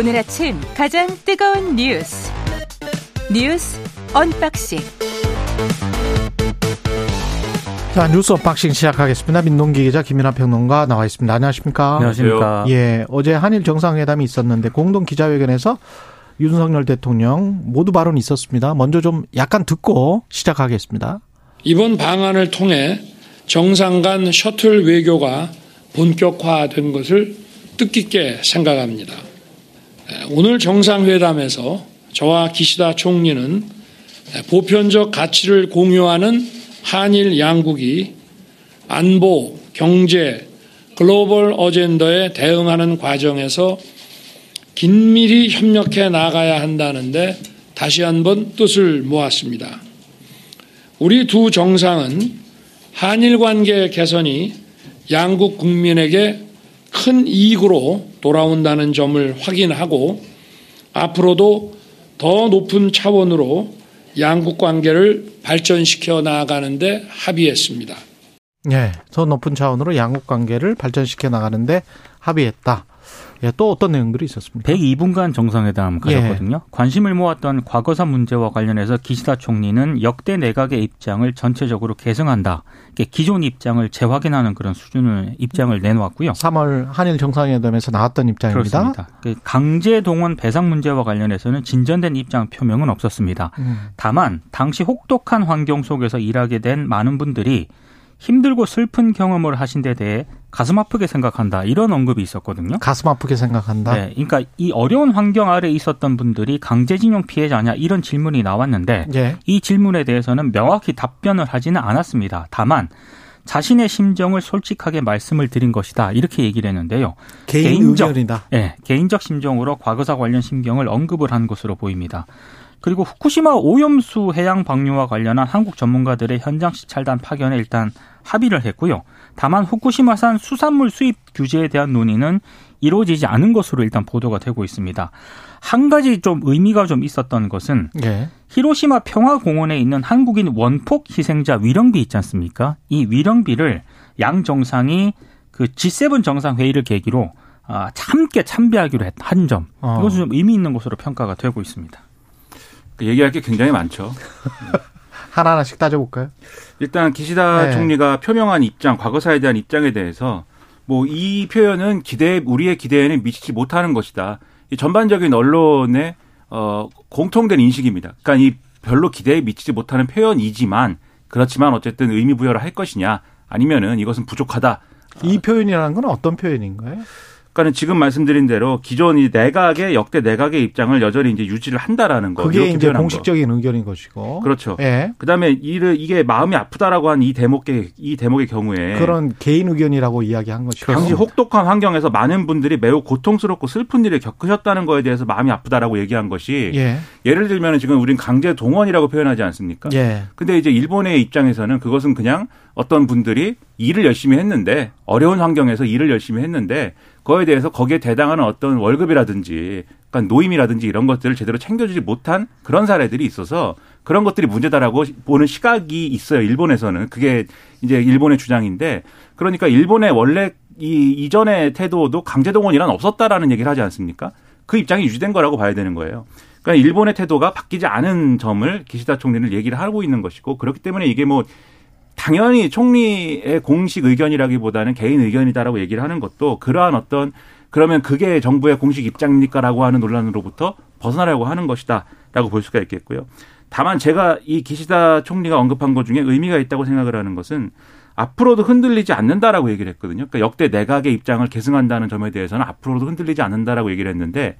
오늘 아침 가장 뜨거운 뉴스 뉴스 unboxing 자 뉴스 unboxing 시작하겠습니다. 민동기 기자 김민하 평론가 나와 있습니다. 안녕하십니까? 안녕하십니까? 예, 어제 한일 정상회담이 있었는데 공동 기자회견에서 윤석열 대통령 모두 발언이 있었습니다. 먼저 좀 약간 듣고 시작하겠습니다. 이번 방안을 통해 정상 간 셔틀 외교가 본격화된 것을 뜻깊게 생각합니다. 오늘 정상회담에서 저와 기시다 총리는 보편적 가치를 공유하는 한일 양국이 안보, 경제, 글로벌 어젠더에 대응하는 과정에서 긴밀히 협력해 나가야 한다는데 다시 한번 뜻을 모았습니다. 우리 두 정상은 한일 관계 개선이 양국 국민에게 큰 이익으로 돌아온다는 점을 확인하고 앞으로도 더 높은 차원으로 양국 관계를 발전시켜 나아가는데 합의했습니다. 예, 더 높은 차원으로 양국 관계를 발전시켜 나가는데 합의했다. 예, 또 어떤 내용들이 있었습니까? 102분간 정상회담 가졌거든요. 예. 관심을 모았던 과거사 문제와 관련해서 기시다 총리는 역대 내각의 입장을 전체적으로 개성한다. 기존 입장을 재확인하는 그런 수준의 입장을 내놓았고요. 3월 한일 정상회담에서 나왔던 입장입니다. 그렇습니다. 그 강제 동원 배상 문제와 관련해서는 진전된 입장 표명은 없었습니다. 음. 다만 당시 혹독한 환경 속에서 일하게 된 많은 분들이 힘들고 슬픈 경험을 하신 데 대해 가슴 아프게 생각한다 이런 언급이 있었거든요. 가슴 아프게 생각한다. 네, 그러니까 이 어려운 환경 아래 있었던 분들이 강제징용 피해자냐 이런 질문이 나왔는데 예. 이 질문에 대해서는 명확히 답변을 하지는 않았습니다. 다만 자신의 심정을 솔직하게 말씀을 드린 것이다 이렇게 얘기를 했는데요. 개인 개인적, 의견이다. 네, 개인적 심정으로 과거사 관련 심경을 언급을 한 것으로 보입니다. 그리고 후쿠시마 오염수 해양 방류와 관련한 한국 전문가들의 현장 시찰단 파견에 일단 합의를 했고요. 다만 후쿠시마산 수산물 수입 규제에 대한 논의는 이루어지지 않은 것으로 일단 보도가 되고 있습니다. 한 가지 좀 의미가 좀 있었던 것은 네. 히로시마 평화공원에 있는 한국인 원폭 희생자 위령비 있지 않습니까? 이 위령비를 양 정상이 그 G7 정상 회의를 계기로 아, 함께 참배하기로 한 점. 어. 이것은 좀 의미 있는 것으로 평가가 되고 있습니다. 그 얘기할 게 굉장히 많죠. 하나하나씩 따져볼까요? 일단 기시다 네. 총리가 표명한 입장, 과거사에 대한 입장에 대해서 뭐 이 표현은 기대 우리의 기대에는 미치지 못하는 것이다. 이 전반적인 언론의 어 공통된 인식입니다. 그러니까 이 별로 기대에 미치지 못하는 표현이지만 그렇지만 어쨌든 의미 부여를 할 것이냐 아니면은 이것은 부족하다. 이 표현이라는 건 어떤 표현인가요? 그러니까는 지금 말씀드린 대로 기존 이 내각의 역대 내각의 입장을 여전히 이제 유지를 한다라는 거. 그게 이제 공식적인 거. 의견인 것이고. 그렇죠. 예. 그다음에 이를 이게 마음이 아프다라고 한 이 대목의 이 대목의 경우에 그런 개인 의견이라고 이야기한 것이고. 당시 혹독한 환경에서 많은 분들이 매우 고통스럽고 슬픈 일을 겪으셨다는 거에 대해서 마음이 아프다라고 얘기한 것이 예. 예를 들면 지금 우린 강제 동원이라고 표현하지 않습니까? 예. 근데 이제 일본의 입장에서는 그것은 그냥 어떤 분들이 일을 열심히 했는데 어려운 환경에서 일을 열심히 했는데 그 거에 대해서 거기에 대당하는 어떤 월급이라든지 그러니까 노임이라든지 이런 것들을 제대로 챙겨주지 못한 그런 사례들이 있어서 그런 것들이 문제다라고 보는 시각이 있어요. 일본에서는 그게 이제 일본의 주장인데 그러니까 일본의 원래 이 이전의 태도도 강제동원이란 없었다라는 얘기를 하지 않습니까? 그 입장이 유지된 거라고 봐야 되는 거예요. 그러니까 일본의 태도가 바뀌지 않은 점을 기시다 총리는 얘기를 하고 있는 것이고 그렇기 때문에 이게 뭐 당연히 총리의 공식 의견이라기보다는 개인 의견이다라고 얘기를 하는 것도 그러한 어떤 그러면 그게 정부의 공식 입장입니까라고 하는 논란으로부터 벗어나려고 하는 것이다라고 볼 수가 있겠고요. 다만 제가 이 기시다 총리가 언급한 것 중에 의미가 있다고 생각을 하는 것은 앞으로도 흔들리지 않는다라고 얘기를 했거든요. 그러니까 역대 내각의 입장을 계승한다는 점에 대해서는 앞으로도 흔들리지 않는다라고 얘기를 했는데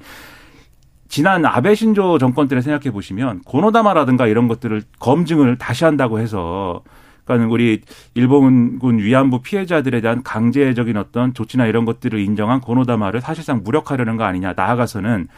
지난 아베 신조 정권 때를 생각해 보시면 고노다마라든가 이런 것들을 검증을 다시 한다고 해서 그러니까 우리 일본군 위안부 피해자들에 대한 강제적인 어떤 조치나 이런 것들을 인정한 고노다마를 사실상 무력화하려는 거 아니냐. 나아가서는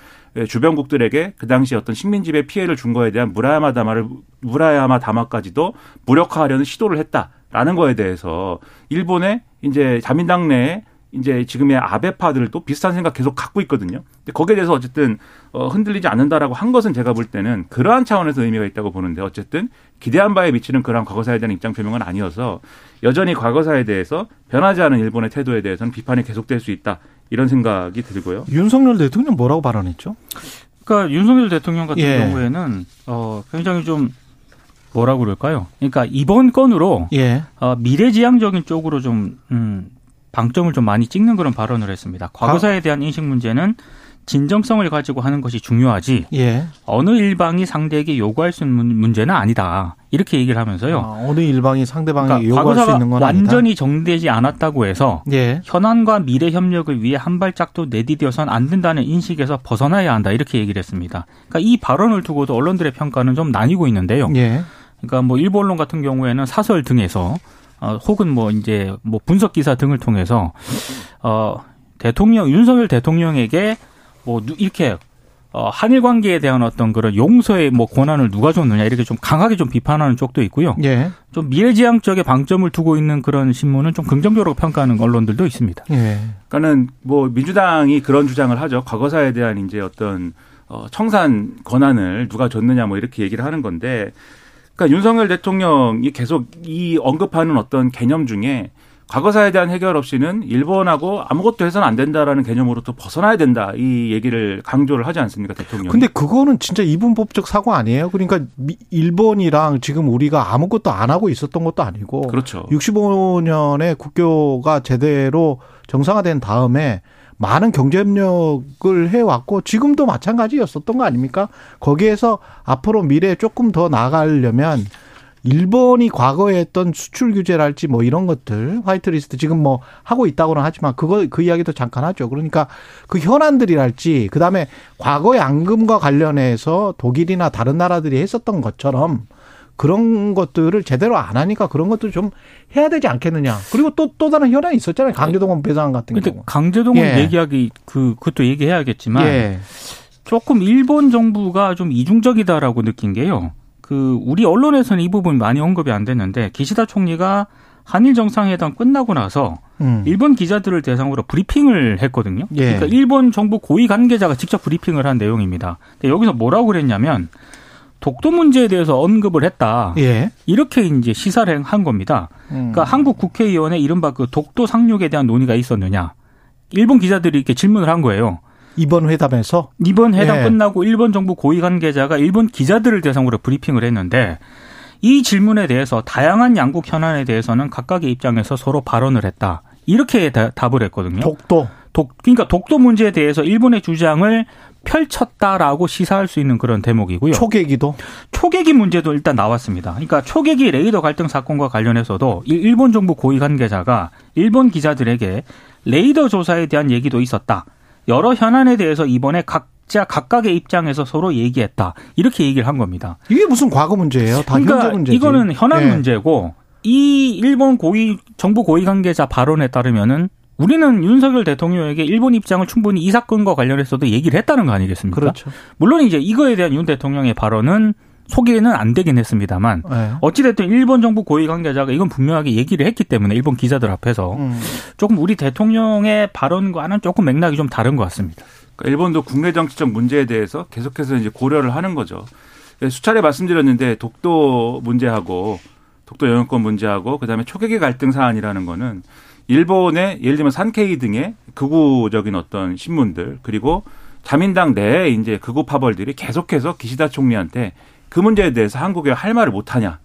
주변국들에게 그 당시 어떤 식민지배 피해를 준 거에 대한 무라야마 다마를 무라야마 다마까지도 무력화하려는 시도를 했다라는 거에 대해서 일본의 이제 자민당 내에 이제 지금의 아베파들 도 비슷한 생각 계속 갖고 있거든요. 근데 거기에 대해서 어쨌든 어, 흔들리지 않는다라고 한 것은 제가 볼 때는 그러한 차원에서 의미가 있다고 보는데 어쨌든 기대한 바에 미치는 그러한 과거사에 대한 입장 표명은 아니어서 여전히 과거사에 대해서 변하지 않은 일본의 태도에 대해서는 비판이 계속될 수 있다 이런 생각이 들고요. 윤석열 대통령 뭐라고 발언했죠? 그러니까 윤석열 대통령 같은 예. 경우에는 어 굉장히 좀 뭐라 그럴까요? 그러니까 이번 건으로 예. 어, 미래지향적인 쪽으로 좀 음, 방점을 좀 많이 찍는 그런 발언을 했습니다. 과거사에 대한 인식 문제는 진정성을 가지고 하는 것이 중요하지 예. 어느 일방이 상대에게 요구할 수 있는 문제는 아니다. 이렇게 얘기를 하면서요. 아, 어느 일방이 상대방에게 그러니까 요구할 수 있는 건 완전히 아니다. 정되지 않았다고 해서 예. 현안과 미래 협력을 위해 한 발짝도 내디뎌선 안 된다는 인식에서 벗어나야 한다. 이렇게 얘기를 했습니다. 그러니까 이 발언을 두고도 언론들의 평가는 좀 나뉘고 있는데요. 예. 그러니까 뭐 일본 언론 같은 경우에는 사설 등에서 어, 혹은 뭐 이제 뭐 분석 기사 등을 통해서 어 대통령 윤석열 대통령에게 뭐 이렇게 어 한일 관계에 대한 어떤 그런 용서의 뭐 권한을 누가 줬느냐 이렇게 좀 강하게 좀 비판하는 쪽도 있고요. 예. 좀 미래지향적인 방점을 두고 있는 그런 신문은 좀 긍정적으로 평가하는 언론들도 있습니다. 예. 그러니까는 뭐 민주당이 그런 주장을 하죠. 과거사에 대한 이제 어떤 어 청산 권한을 누가 줬느냐 뭐 이렇게 얘기를 하는 건데 그러니까 윤석열 대통령이 계속 이 언급하는 어떤 개념 중에 과거사에 대한 해결 없이는 일본하고 아무것도 해서는 안 된다라는 개념으로 또 벗어나야 된다 이 얘기를 강조를 하지 않습니까 대통령? 근데 그거는 진짜 이분법적 사고 아니에요? 그러니까 일본이랑 지금 우리가 아무것도 안 하고 있었던 것도 아니고, 그렇죠. 65년에 국교가 제대로 정상화된 다음에 많은 경제협력을 해왔고 지금도 마찬가지였었던 거 아닙니까? 거기에서 앞으로 미래에 조금 더 나가려면 일본이 과거에 했던 수출 규제랄지 뭐 이런 것들 화이트리스트 지금 뭐 하고 있다고는 하지만 그거 그 이야기도 잠깐 하죠. 그러니까 그 현안들이랄지 그다음에 과거의 앙금과 관련해서 독일이나 다른 나라들이 했었던 것처럼 그런 것들을 제대로 안 하니까 그런 것들 좀 해야 되지 않겠느냐. 그리고 또, 또 다른 현안이 있었잖아요. 강제동원 배상 같은 경우. 강제동원 예. 얘기하기, 그, 그것도 얘기해야겠지만. 예. 조금 일본 정부가 좀 이중적이다라고 느낀 게요. 그, 우리 언론에서는 이 부분 많이 언급이 안 됐는데, 기시다 총리가 한일 정상회담 끝나고 나서 음. 일본 기자들을 대상으로 브리핑을 했거든요. 예. 그러니까 일본 정부 고위 관계자가 직접 브리핑을 한 내용입니다. 근데 여기서 뭐라고 그랬냐면 독도 문제에 대해서 언급을 했다. 예. 이렇게 이제 시사를 한 겁니다. 음. 그러니까 한국 국회의원의 이른바 그 독도 상륙에 대한 논의가 있었느냐. 일본 기자들이 이렇게 질문을 한 거예요. 이번 회담에서 이번 회담 예. 끝나고 일본 정부 고위 관계자가 일본 기자들을 대상으로 브리핑을 했는데 이 질문에 대해서 다양한 양국 현안에 대해서는 각각의 입장에서 서로 발언을 했다. 이렇게 다, 답을 했거든요. 독도. 독, 그러니까 독도 문제에 대해서 일본의 주장을 펼쳤다라고 시사할 수 있는 그런 대목이고요. 초계기도? 초계기 문제도 일단 나왔습니다. 그러니까 초계기 레이더 갈등 사건과 관련해서도 일본 정부 고위 관계자가 일본 기자들에게 레이더 조사에 대한 얘기도 있었다. 여러 현안에 대해서 이번에 각자 각각의 입장에서 서로 얘기했다. 이렇게 얘기를 한 겁니다. 이게 무슨 과거 문제예요? 다 그러니까 현재 문제지. 이거는 현안 네. 문제고 이 일본 고위 정부 고위 관계자 발언에 따르면은 우리는 윤석열 대통령에게 일본 입장을 충분히 이 사건과 관련해서도 얘기를 했다는 거 아니겠습니까? 그렇죠. 물론 이제 이거에 대한 윤 대통령의 발언은 소개는 안 되긴 했습니다만 네. 어찌됐든 일본 정부 고위 관계자가 이건 분명하게 얘기를 했기 때문에 일본 기자들 앞에서 음. 조금 우리 대통령의 발언과는 조금 맥락이 좀 다른 것 같습니다. 그러니까 일본도 국내 정치적 문제에 대해서 계속해서 이제 고려를 하는 거죠. 수차례 말씀드렸는데 독도 문제하고 독도 영유권 문제하고 그다음에 초계기 갈등 사안이라는 거는 일본의 예를 들면 산케이 등의 극우적인 어떤 신문들 그리고 자민당 내에 이제 극우 파벌들이 계속해서 기시다 총리한테 그 문제에 대해서 한국에 할 말을 못 하냐.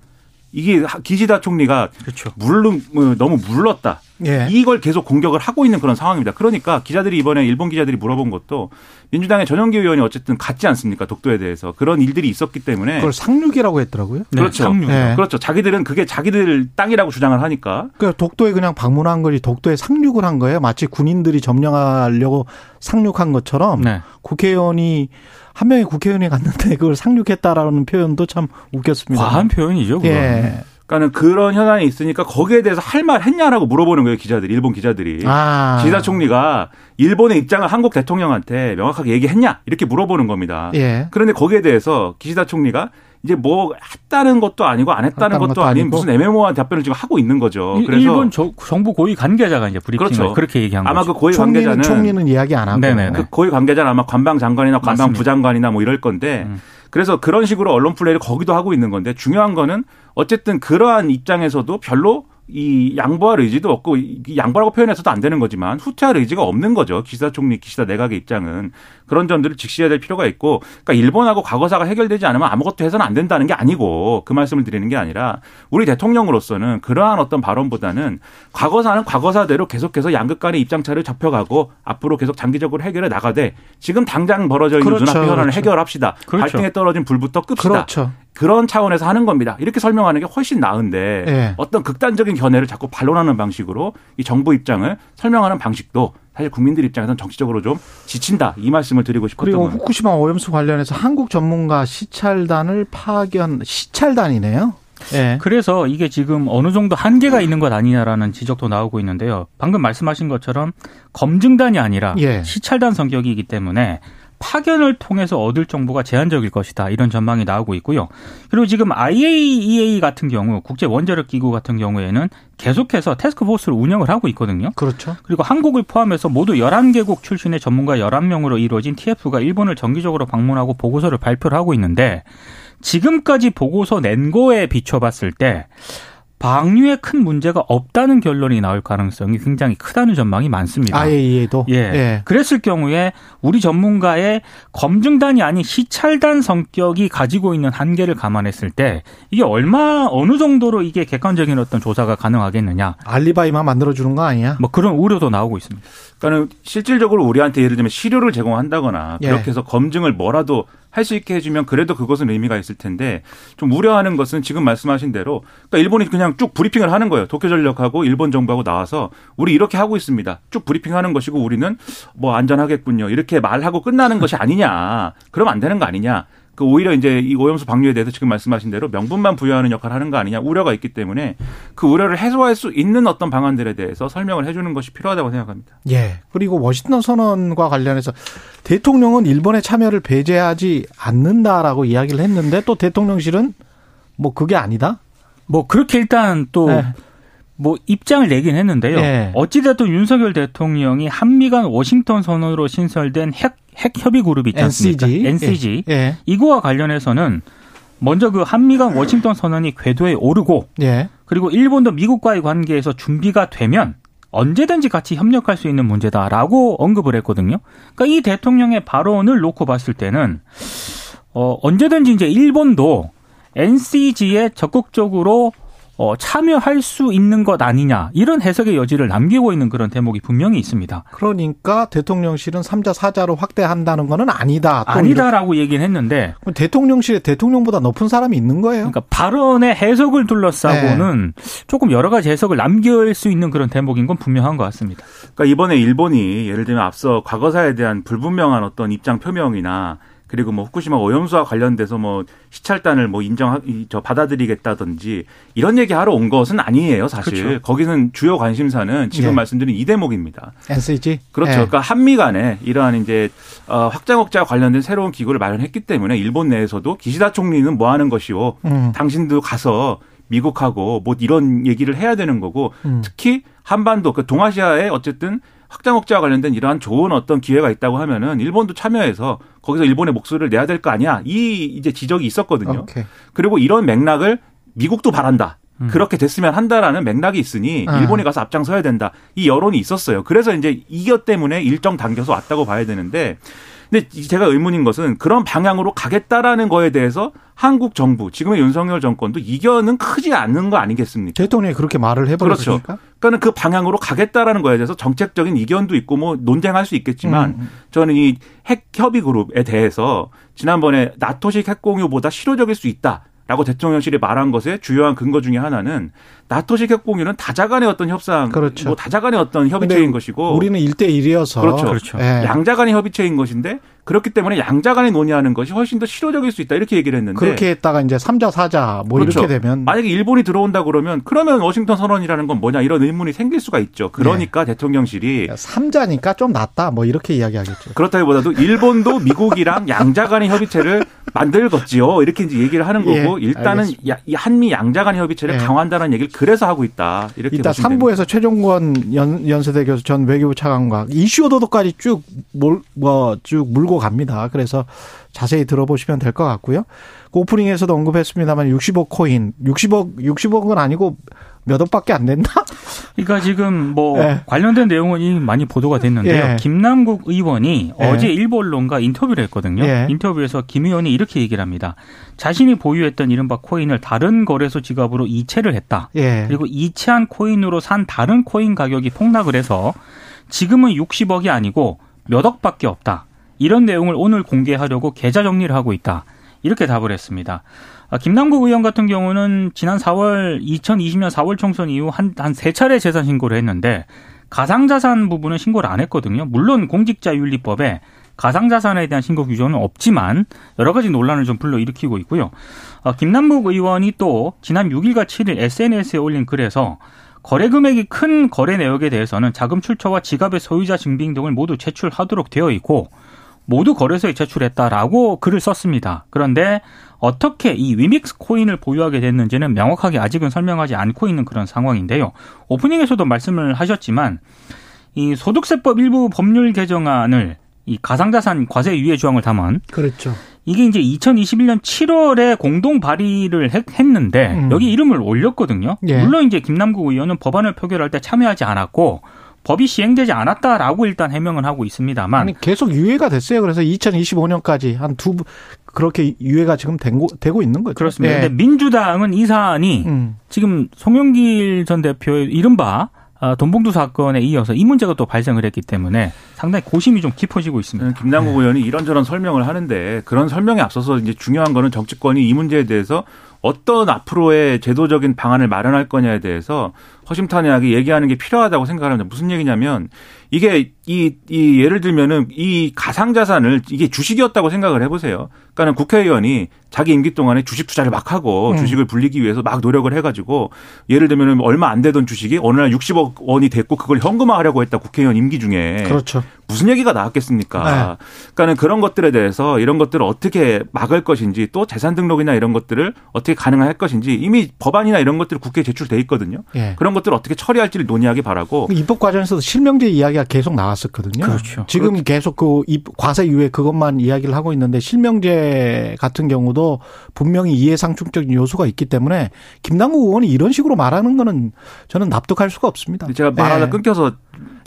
이게 기시다 총리가 그렇죠. 물른 뭐 너무 물렀다. 예. 이걸 계속 공격을 하고 있는 그런 상황입니다. 그러니까 기자들이 이번에 일본 기자들이 물어본 것도 민주당의 전용기 의원이 어쨌든 같지 않습니까? 독도에 대해서 그런 일들이 있었기 때문에 그걸 상륙이라고 했더라고요. 네, 그렇죠. 상륙. 네. 그렇죠. 자기들은 그게 자기들 땅이라고 주장을 하니까. 그러니까 독도에 그냥 방문한 거지 독도에 상륙을 한 거예요. 마치 군인들이 점령하려고 상륙한 것처럼 네. 국회의원이 한 명의 국회의원이 갔는데 그걸 상륙했다라는 표현도 참 웃겼습니다. 과한 표현이죠. 그건. 예. 그러니까는 그런 현안이 있으니까 거기에 대해서 할 말 했냐라고 물어보는 거예요 기자들이 일본 기자들이 아. 기사 총리가 일본의 입장을 한국 대통령한테 명확하게 얘기했냐 이렇게 물어보는 겁니다. 예. 그런데 거기에 대해서 기시다 총리가 이제 뭐 했다는 것도 아니고 안 했다는 것도, 것도 아닌 무슨 애매모호한 답변을 지금 하고 있는 거죠. 그래서 일본 저, 정부 고위 관계자가 이제 브리핑을 그렇죠. 그렇게 얘기한 아마 거죠. 그 고위 관계자는 총리는 이야기 안 하고 그 고위 관계자는 아마 관방 장관이나 관방 부장관이나 뭐 이럴 건데 음. 그래서 그런 식으로 언론 플레이를 거기도 하고 있는 건데 중요한 거는 어쨌든 그러한 입장에서도 별로 이 양보할 의지도 없고 양보라고 표현해서도 안 되는 거지만 후퇴할 의지가 없는 거죠. 기시다 총리, 기시다 내각의 입장은 그런 점들을 직시해야 될 필요가 있고, 그러니까 일본하고 과거사가 해결되지 않으면 아무것도 해서는 안 된다는 게 아니고 그 말씀을 드리는 게 아니라 우리 대통령으로서는 그러한 어떤 발언보다는 과거사는 과거사대로 계속해서 양극 간의 입장 차를 접혀가고 앞으로 계속 장기적으로 해결해 나가되 지금 당장 벌어져 있는 그렇죠, 눈앞의 현안을 그렇죠. 해결합시다. 그렇죠. 발등에 떨어진 불부터 끕시다. 그런 차원에서 하는 겁니다. 이렇게 설명하는 게 훨씬 나은데 네. 어떤 극단적인 견해를 자꾸 반론하는 방식으로 이 정부 입장을 설명하는 방식도 사실 국민들 입장에서는 정치적으로 좀 지친다 이 말씀을 드리고 싶었던 그리고 겁니다. 후쿠시마 오염수 관련해서 한국 전문가 시찰단을 파견 시찰단이네요. 네. 그래서 이게 지금 어느 정도 한계가 있는 것 아니냐라는 지적도 나오고 있는데요. 방금 말씀하신 것처럼 검증단이 아니라 예. 시찰단 성격이기 때문에 파견을 통해서 얻을 정보가 제한적일 것이다. 이런 전망이 나오고 있고요. 그리고 지금 IAEA 같은 경우 국제 원자력 기구 같은 경우에는 계속해서 테스크포스를 운영을 하고 있거든요. 그렇죠. 그리고 한국을 포함해서 모두 11개국 출신의 전문가 11명으로 이루어진 TF가 일본을 정기적으로 방문하고 보고서를 발표를 하고 있는데 지금까지 보고서 낸 거에 비춰봤을 때 방류에 큰 문제가 없다는 결론이 나올 가능성이 굉장히 크다는 전망이 많습니다. IAEA도? 예. 예. 그랬을 경우에 우리 전문가의 검증단이 아닌 시찰단 성격이 가지고 있는 한계를 감안했을 때 이게 얼마, 어느 정도로 이게 객관적인 어떤 조사가 가능하겠느냐. 알리바이만 만들어 주는 거 아니야? 뭐 그런 우려도 나오고 있습니다. 그러니까 실질적으로 우리한테 예를 들면 시료를 제공한다거나 예. 그렇게 해서 검증을 뭐라도 할 수 있게 해주면 그래도 그것은 의미가 있을 텐데 좀 우려하는 것은 지금 말씀하신 대로 그러니까 일본이 그냥 쭉 브리핑을 하는 거예요. 도쿄전력하고 일본 정부하고 나와서 우리 이렇게 하고 있습니다. 쭉 브리핑하는 것이고 우리는 뭐 안전하겠군요. 이렇게 말하고 끝나는 것이 아니냐. 그럼 안 되는 거 아니냐. 그 오히려 이제 이 오염수 방류에 대해서 지금 말씀하신 대로 명분만 부여하는 역할을 하는 거 아니냐 우려가 있기 때문에 그 우려를 해소할 수 있는 어떤 방안들에 대해서 설명을 해주는 것이 필요하다고 생각합니다. 예. 그리고 워싱턴 선언과 관련해서 대통령은 일본의 참여를 배제하지 않는다라고 이야기를 했는데 또 대통령실은 뭐 그게 아니다. 뭐 그렇게 일단 또 네. 뭐 입장을 내긴 했는데요. 네. 어찌됐든 윤석열 대통령이 한미 간 워싱턴 선언으로 신설된 핵, 핵 협의 그룹이 있지 않습니까? NCG. NCG. 예. 이거와 관련해서는 먼저 그 한미 간 워싱턴 선언이 궤도에 오르고 예. 그리고 일본도 미국과의 관계에서 준비가 되면 언제든지 같이 협력할 수 있는 문제다라고 언급을 했거든요. 그러니까 이 대통령의 발언을 놓고 봤을 때는 어 언제든지 이제 일본도 NCG에 적극적으로 어, 참여할 수 있는 것 아니냐 이런 해석의 여지를 남기고 있는 그런 대목이 분명히 있습니다. 그러니까 대통령실은 3자 4자로 확대한다는 것은 아니다. 아니다라고 이렇게. 얘기는 했는데 대통령실에 대통령보다 높은 사람이 있는 거예요. 그러니까 발언의 해석을 둘러싸고는 네. 조금 여러 가지 해석을 남길 수 있는 그런 대목인 건 분명한 것 같습니다. 그러니까 이번에 일본이 예를 들면 앞서 과거사에 대한 불분명한 어떤 입장 표명이나 그리고 뭐 후쿠시마 오염수와 관련돼서 뭐 시찰단을 뭐 인정 저 받아들이겠다든지 이런 얘기 하러 온 것은 아니에요 사실 그렇죠. 거기는 주요 관심사는 지금 예. 말씀드린 이 대목입니다. NCG 그렇죠. 예. 그러니까 한미 간에 이러한 이제 어, 확장 억제와 관련된 새로운 기구를 마련했기 때문에 일본 내에서도 기시다 총리는 뭐 하는 것이오 음. 당신도 가서 미국하고 뭐 이런 얘기를 해야 되는 거고 음. 특히 한반도 그 동아시아에 어쨌든 확장 억제와 관련된 이러한 좋은 어떤 기회가 있다고 하면은 일본도 참여해서 거기서 일본의 목소리를 내야 될 거 아니야. 이 이제 지적이 있었거든요. 오케이. 그리고 이런 맥락을 미국도 바란다. 음. 그렇게 됐으면 한다라는 맥락이 있으니 아. 일본이 가서 앞장서야 된다. 이 여론이 있었어요. 그래서 이제 이것 때문에 일정 당겨서 왔다고 봐야 되는데 근데 제가 의문인 것은 그런 방향으로 가겠다라는 거에 대해서 한국 정부, 지금의 윤석열 정권도 이견은 크지 않는 거 아니겠습니까? 대통령이 그렇게 말을 해버렸으니까. 그렇죠. 그러니까 그 방향으로 가겠다라는 거에 대해서 정책적인 이견도 있고 뭐 논쟁할 수 있겠지만 음. 저는 이 핵 협의 그룹에 대해서 지난번에 나토식 핵 공유보다 실효적일 수 있다. 라고 대통령실이 말한 것의 주요한 근거 중에 하나는 나토식 핵공유는 다자 간의 어떤 협상, 그렇죠. 뭐 다자 간의 어떤 협의체인 것이고 우리는 1대1이어서 그렇죠. 그렇죠. 예. 양자 간의 협의체인 것인데 그렇기 때문에 양자 간에 논의하는 것이 훨씬 더 실효적일 수 있다 이렇게 얘기를 했는데 그렇게 했다가 이제 3자 4자 뭐 그렇죠. 이렇게 되면 만약에 일본이 들어온다 그러면 그러면 워싱턴 선언이라는 건 뭐냐 이런 의문이 생길 수가 있죠. 그러니까 네. 대통령실이 3자니까 좀 낫다 뭐 이렇게 이야기하겠죠. 그렇다기보다도 일본도 미국이랑 양자 간의 협의체를 만들겠지요. 이렇게 이제 얘기를 하는 예, 거고 예, 일단은 알겠습니다. 한미 양자 간의 협의체를 예. 강화한다는 얘기를 그래서 하고 있다. 이렇게 이따 3부에서 최종권 연, 연세대 교수 전 외교부 차관과 이슈 오도도까지 쭉 몰, 뭐, 쭉 물고 갑니다. 그래서 자세히 들어보시면 될 것 같고요. 그 오프닝에서도 언급했습니다만 60억 코인, 60억, 60억은 아니고 몇 억밖에 안 된다? 그러니까 지금 뭐 네. 관련된 내용은 이미 많이 보도가 됐는데요. 네. 김남국 의원이 네. 어제 일부 언론과 인터뷰를 했거든요. 인터뷰에서 김 의원이 이렇게 얘기를 합니다. 자신이 보유했던 이른바 코인을 다른 거래소 지갑으로 이체를 했다. 그리고 이체한 코인으로 산 다른 코인 가격이 폭락을 해서 지금은 60억이 아니고 몇 억밖에 없다. 이런 내용을 오늘 공개하려고 계좌 정리를 하고 있다. 이렇게 답을 했습니다. 아, 김남국 의원 같은 경우는 지난 4월 2020년 4월 총선 이후 한 한 세 차례 재산 신고를 했는데 가상자산 부분은 신고를 안 했거든요. 물론 공직자윤리법에 가상자산에 대한 신고 규정은 없지만 여러 가지 논란을 좀 불러일으키고 있고요. 아, 김남국 의원이 또 지난 6일과 7일 SNS에 올린 글에서 거래 금액이 큰 거래 내역에 대해서는 자금 출처와 지갑의 소유자 증빙 등을 모두 제출하도록 되어 있고 모두 거래소에 제출했다라고 글을 썼습니다. 그런데 어떻게 이 위믹스 코인을 보유하게 됐는지는 명확하게 아직은 설명하지 않고 있는 그런 상황인데요. 오프닝에서도 말씀을 하셨지만 이 소득세법 일부 법률 개정안을 이 가상자산 과세 유예 조항을 담은 그렇죠. 이게 이제 2021년 7월에 공동 발의를 했는데 음. 여기 이름을 올렸거든요. 예. 물론 이제 김남국 의원은 법안을 표결할 때 참여하지 않았고 법이 시행되지 않았다라고 일단 해명을 하고 있습니다만 아니, 계속 유예가 됐어요. 그래서 2025년까지 한 두 그렇게 유예가 지금 되고, 되고 있는 거죠. 그렇습니다. 네. 근데 민주당은 이 사안이 음. 지금 송영길 전 대표의 이른바 아, 돈봉투 사건에 이어서 이 문제가 또 발생을 했기 때문에 상당히 고심이 좀 깊어지고 있습니다. 네, 김남국 네. 의원이 이런저런 설명을 하는데 그런 설명에 앞서서 이제 중요한 거는 정치권이 이 문제에 대해서 어떤 앞으로의 제도적인 방안을 마련할 거냐에 대해서 허심탄회하게 얘기하는 게 필요하다고 생각합니다. 무슨 얘기냐면 이게 이, 이 예를 들면은 이 가상자산을 이게 주식이었다고 생각을 해보세요. 그러니까는 국회의원이 자기 임기 동안에 주식 투자를 막 하고 음. 주식을 불리기 위해서 막 노력을 해가지고 예를 들면은 얼마 안 되던 주식이 어느 날 60억 원이 됐고 그걸 현금화하려고 했다 국회의원 임기 중에. 그렇죠. 무슨 얘기가 나왔겠습니까? 네. 그러니까는 그런 것들에 대해서 이런 것들을 어떻게 막을 것인지 또 재산 등록이나 이런 것들을 어떻게 가능할 것인지 이미 법안이나 이런 것들이 국회에 제출돼 있거든요. 네. 그런 것들을 어떻게 처리할지를 논의하기 바라고. 입법 과정에서도 실명제 이야기가 계속 나왔었거든요. 그렇죠. 지금 그렇죠. 계속 그 과세 유예 그것만 이야기를 하고 있는데 실명제 같은 경우도 분명히 이해상충적인 요소가 있기 때문에 김남국 의원이 이런 식으로 말하는 거는 저는 납득할 수가 없습니다. 제가 말하다 네. 끊겨서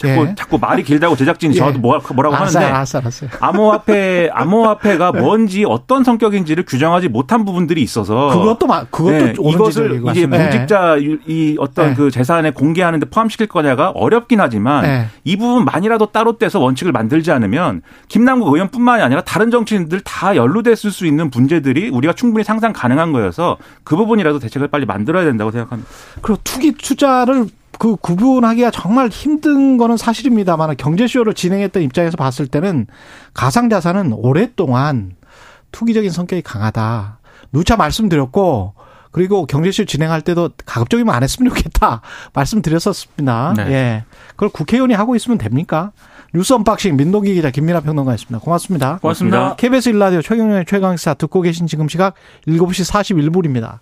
자꾸 예. 자꾸 말이 길다고 제작진이 예. 저한테 뭐, 뭐라고 알았어, 하는데 알았어, 알았어. 암호화폐 암호화폐가 예. 뭔지 어떤 성격인지를 규정하지 못한 부분들이 있어서 그것도 그것도 네, 이것을 이제 공직자 이 어떤 네. 그 재산에 공개하는데 포함시킬 거냐가 어렵긴 하지만 네. 이 부분만이라도 따로 떼서 원칙을 만들지 않으면 김남국 의원뿐만이 아니라 다른 정치인들 다 연루됐을 수 있는 문제들이 우리가 충분히 상상 가능한 거여서 그 부분이라도 대책을 빨리 만들어야 된다고 생각합니다. 그리고 투기 투자를 그 구분하기가 정말 힘든 거는 사실입니다만 경제쇼를 진행했던 입장에서 봤을 때는 가상자산은 오랫동안 투기적인 성격이 강하다. 누차 말씀드렸고 그리고 경제쇼 진행할 때도 가급적이면 안 했으면 좋겠다 말씀드렸었습니다. 네. 예. 그걸 국회의원이 하고 있으면 됩니까? 뉴스 unboxing 민동기 기자 김민하 평론가였습니다. 고맙습니다. 고맙습니다. KBS 1라디오 최경영의 최강시사 듣고 계신 지금 시각 7시 41분입니다.